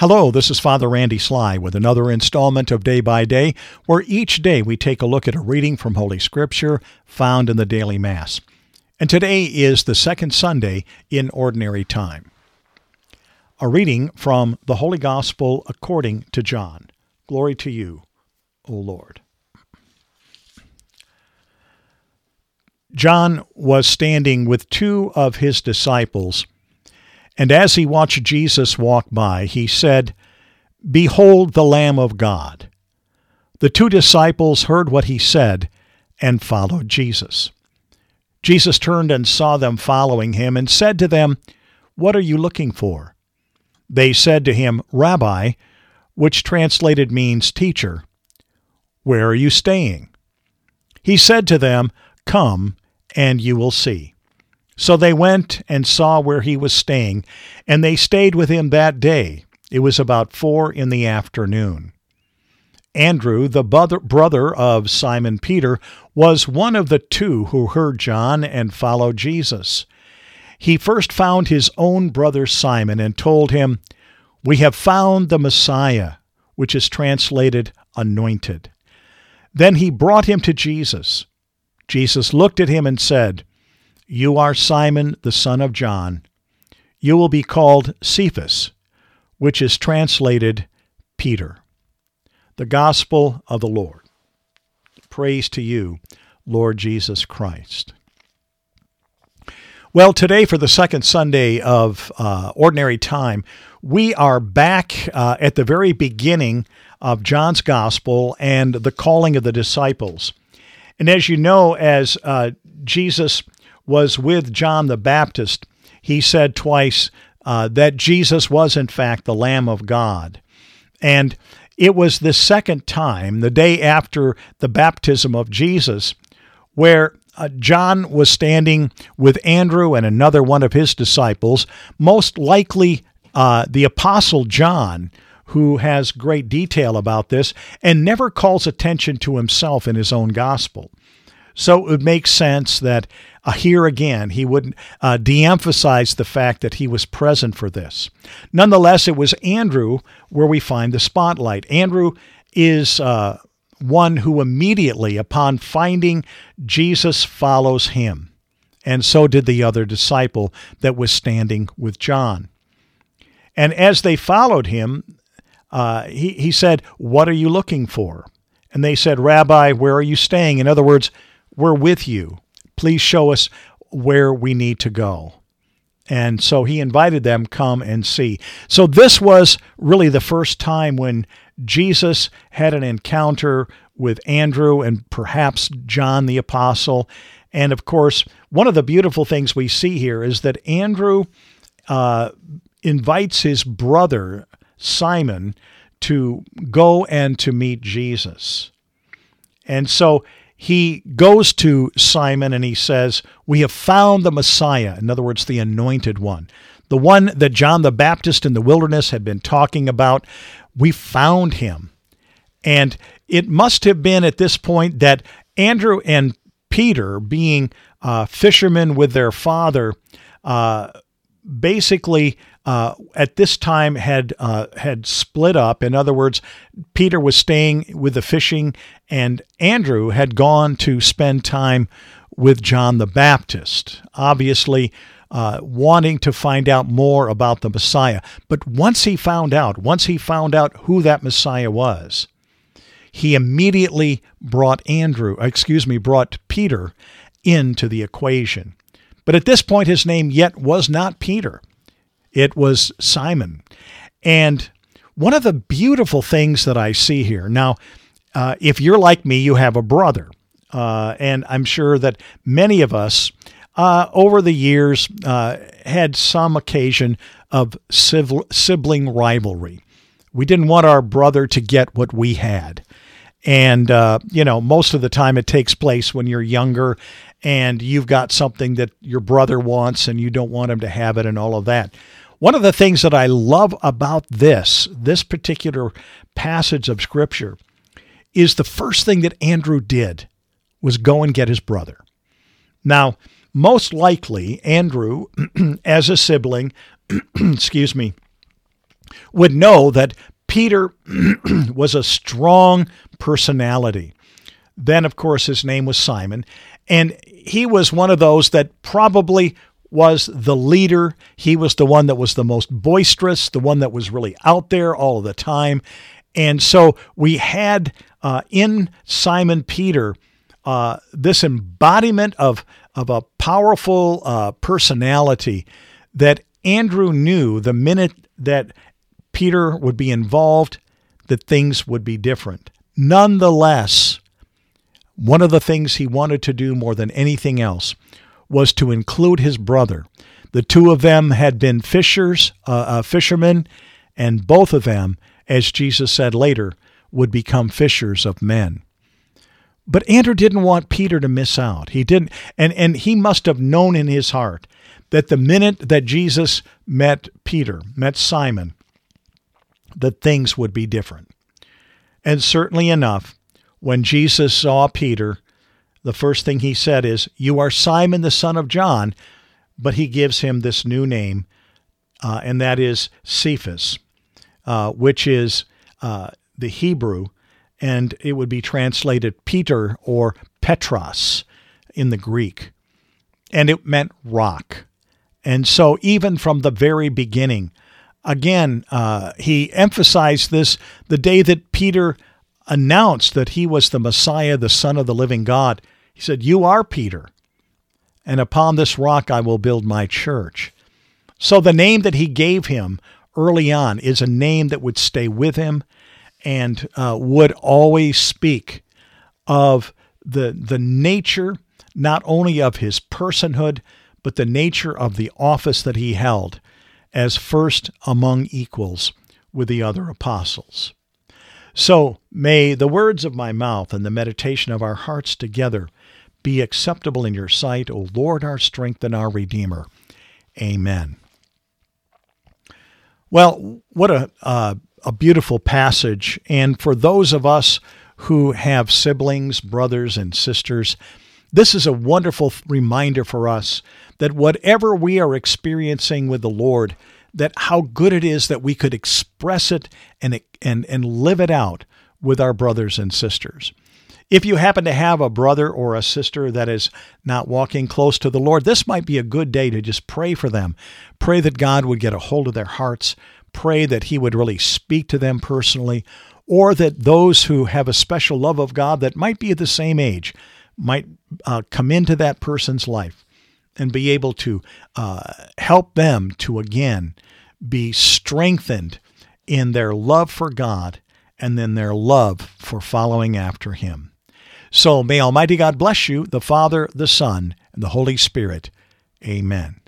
Hello, this is Father Randy Sly with another installment of Day by Day, where each day we take a look at a reading from Holy Scripture found in the daily Mass. And today is the second Sunday in Ordinary Time. A reading from the Holy Gospel according to John. Glory to you, O Lord. John was standing with two of his disciples and as he watched Jesus walk by, he said, Behold the Lamb of God. The two disciples heard what he said and followed Jesus. Jesus turned and saw them following him and said to them, What are you looking for? They said to him, Rabbi, which translated means teacher, where are you staying? He said to them, Come and you will see. So they went and saw where he was staying, and they stayed with him that day. It was about four in the afternoon. Andrew, the brother of Simon Peter, was one of the two who heard John and followed Jesus. He first found his own brother Simon and told him, We have found the Messiah, which is translated anointed. Then he brought him to Jesus. Jesus looked at him and said, you are Simon the son of John. You will be called Cephas, which is translated Peter. The Gospel of the Lord. Praise to you, Lord Jesus Christ. Well, today, for the second Sunday of uh, Ordinary Time, we are back uh, at the very beginning of John's Gospel and the calling of the disciples. And as you know, as uh, Jesus was with John the Baptist, he said twice uh, that Jesus was, in fact, the Lamb of God. And it was the second time, the day after the baptism of Jesus, where uh, John was standing with Andrew and another one of his disciples, most likely uh, the Apostle John, who has great detail about this and never calls attention to himself in his own gospel. So it would make sense that uh, here again he would uh, de emphasize the fact that he was present for this. Nonetheless, it was Andrew where we find the spotlight. Andrew is uh, one who immediately, upon finding Jesus, follows him. And so did the other disciple that was standing with John. And as they followed him, uh, he, he said, What are you looking for? And they said, Rabbi, where are you staying? In other words, we're with you. Please show us where we need to go. And so he invited them, come and see. So this was really the first time when Jesus had an encounter with Andrew and perhaps John the Apostle. And of course, one of the beautiful things we see here is that Andrew uh, invites his brother, Simon, to go and to meet Jesus. And so he goes to Simon and he says, We have found the Messiah, in other words, the anointed one, the one that John the Baptist in the wilderness had been talking about. We found him. And it must have been at this point that Andrew and Peter, being uh, fishermen with their father, uh, basically uh, at this time had uh, had split up. In other words, Peter was staying with the fishing, and Andrew had gone to spend time with John the Baptist. Obviously. Uh, wanting to find out more about the Messiah. But once he found out, once he found out who that Messiah was, he immediately brought Andrew, excuse me, brought Peter into the equation. But at this point, his name yet was not Peter. It was Simon. And one of the beautiful things that I see here now, uh, if you're like me, you have a brother. Uh, and I'm sure that many of us uh, over the years uh, had some occasion of sibling rivalry. We didn't want our brother to get what we had. And, uh, you know, most of the time it takes place when you're younger and you've got something that your brother wants and you don't want him to have it and all of that. One of the things that I love about this, this particular passage of scripture, is the first thing that Andrew did was go and get his brother. Now, most likely, Andrew, as a sibling, excuse me, would know that Peter was a strong personality. Then, of course, his name was Simon. And he was one of those that probably was the leader. He was the one that was the most boisterous, the one that was really out there all of the time. And so we had uh, in Simon Peter uh, this embodiment of, of a powerful uh, personality that Andrew knew the minute that Peter would be involved, that things would be different. Nonetheless, one of the things he wanted to do more than anything else was to include his brother. The two of them had been fishers, uh, uh, fishermen, and both of them, as Jesus said later, would become fishers of men. But Andrew didn't want Peter to miss out. He didn't, and, and he must have known in his heart that the minute that Jesus met Peter, met Simon, that things would be different. And certainly enough, when Jesus saw Peter, the first thing he said is, You are Simon the son of John, but he gives him this new name, uh, and that is Cephas, uh, which is uh, the Hebrew, and it would be translated Peter or Petros in the Greek. And it meant rock. And so, even from the very beginning, again, uh, he emphasized this the day that Peter announced that he was the Messiah, the Son of the living God. He said, You are Peter, and upon this rock I will build my church. So, the name that he gave him early on is a name that would stay with him and uh, would always speak of the, the nature not only of his personhood, but the nature of the office that he held as first among equals with the other apostles. So may the words of my mouth and the meditation of our hearts together be acceptable in your sight, O Lord, our strength and our Redeemer. Amen. Well, what a, uh, a beautiful passage. And for those of us who have siblings, brothers, and sisters, this is a wonderful reminder for us that whatever we are experiencing with the Lord, that how good it is that we could express it and and and live it out with our brothers and sisters. If you happen to have a brother or a sister that is not walking close to the Lord, this might be a good day to just pray for them. Pray that God would get a hold of their hearts. Pray that He would really speak to them personally, or that those who have a special love of God that might be at the same age might uh, come into that person's life and be able to uh, help them to again be strengthened in their love for God and then their love for following after Him. So may Almighty God bless you, the Father, the Son, and the Holy Spirit. Amen.